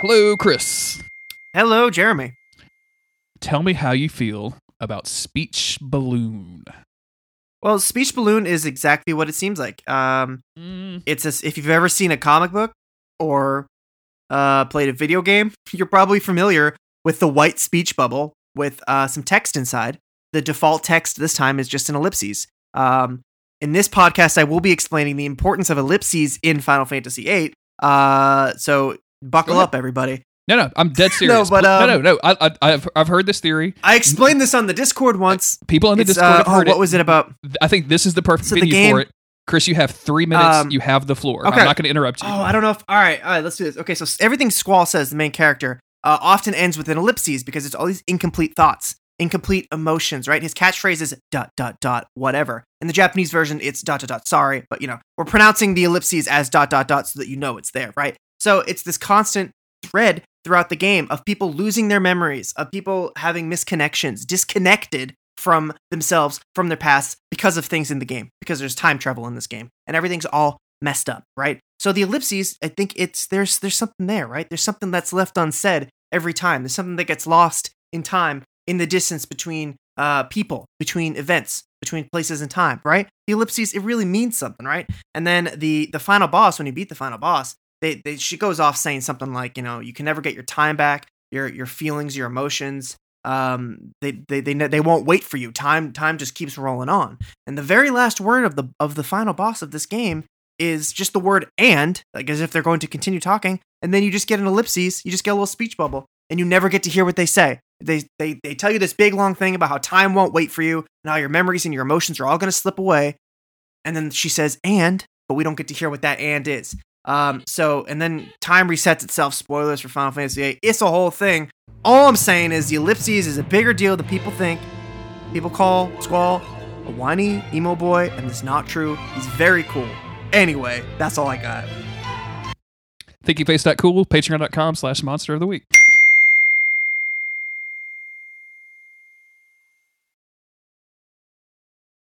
Hello, Chris. Hello, Jeremy. Tell me how you feel about Speech Balloon. Well, Speech Balloon is exactly what it seems like. Um, Mm, it's a, if you've ever seen a comic book or uh, played a video game, you're probably familiar with the white speech bubble with uh, some text inside. The default text this time is just an ellipses. Um, in this podcast, I will be explaining the importance of ellipses in Final Fantasy VIII. Uh, so buckle up, everybody. No, no, I'm dead serious. no, but, no, no, um, no. I, I, I've, I've heard this theory. I explained this on the Discord once. People in the It's, Discord uh, have oh, what it. was it about? I think this is the perfect So the game- for it. Chris, you have three minutes. Um, you have the floor. okay. I'm not going to interrupt you. Oh, I don't know if. All right, all right, let's do this. Okay, so everything Squall says, the main character, uh, often ends with an ellipses because it's all these incomplete thoughts, incomplete emotions, right? His catchphrase is dot, dot, dot, whatever. In the Japanese version, it's dot, dot, dot, sorry, but you know, we're pronouncing the ellipses as dot, dot, dot so that you know it's there, right? So it's this constant thread throughout the game of people losing their memories, of people having misconnections, disconnected from themselves, from their past because of things in the game, because there's time travel in this game, and everything's all messed up, right? So the ellipses, I think it's there's there's something there, right? There's something that's left unsaid every time. There's something that gets lost in time, in the distance between uh people, between events, between places and time, right? The ellipses, it really means something, right? And then the the final boss, when you beat the final boss, they, they she goes off saying something like, you know, you can never get your time back, your your feelings, your emotions. Um, they they they they won't wait for you. Time time just keeps rolling on. And the very last word of the of the final boss of this game is just the word and, like as if they're going to continue talking, and then you just get an ellipses, you just get a little speech bubble, and you never get to hear what they say. They they they tell you this big long thing about how time won't wait for you, and how your memories and your emotions are all going to slip away. And then she says and, but we don't get to hear what that and is. Um, so and then time resets itself. Spoilers for Final Fantasy VIII. It's a whole thing. All I'm saying is the ellipses is a bigger deal than people think. People call Squall a whiny emo boy, and it's not true. He's very cool. Anyway, that's all I got. Thinkyface.cool, patreon.com slash monster of the week.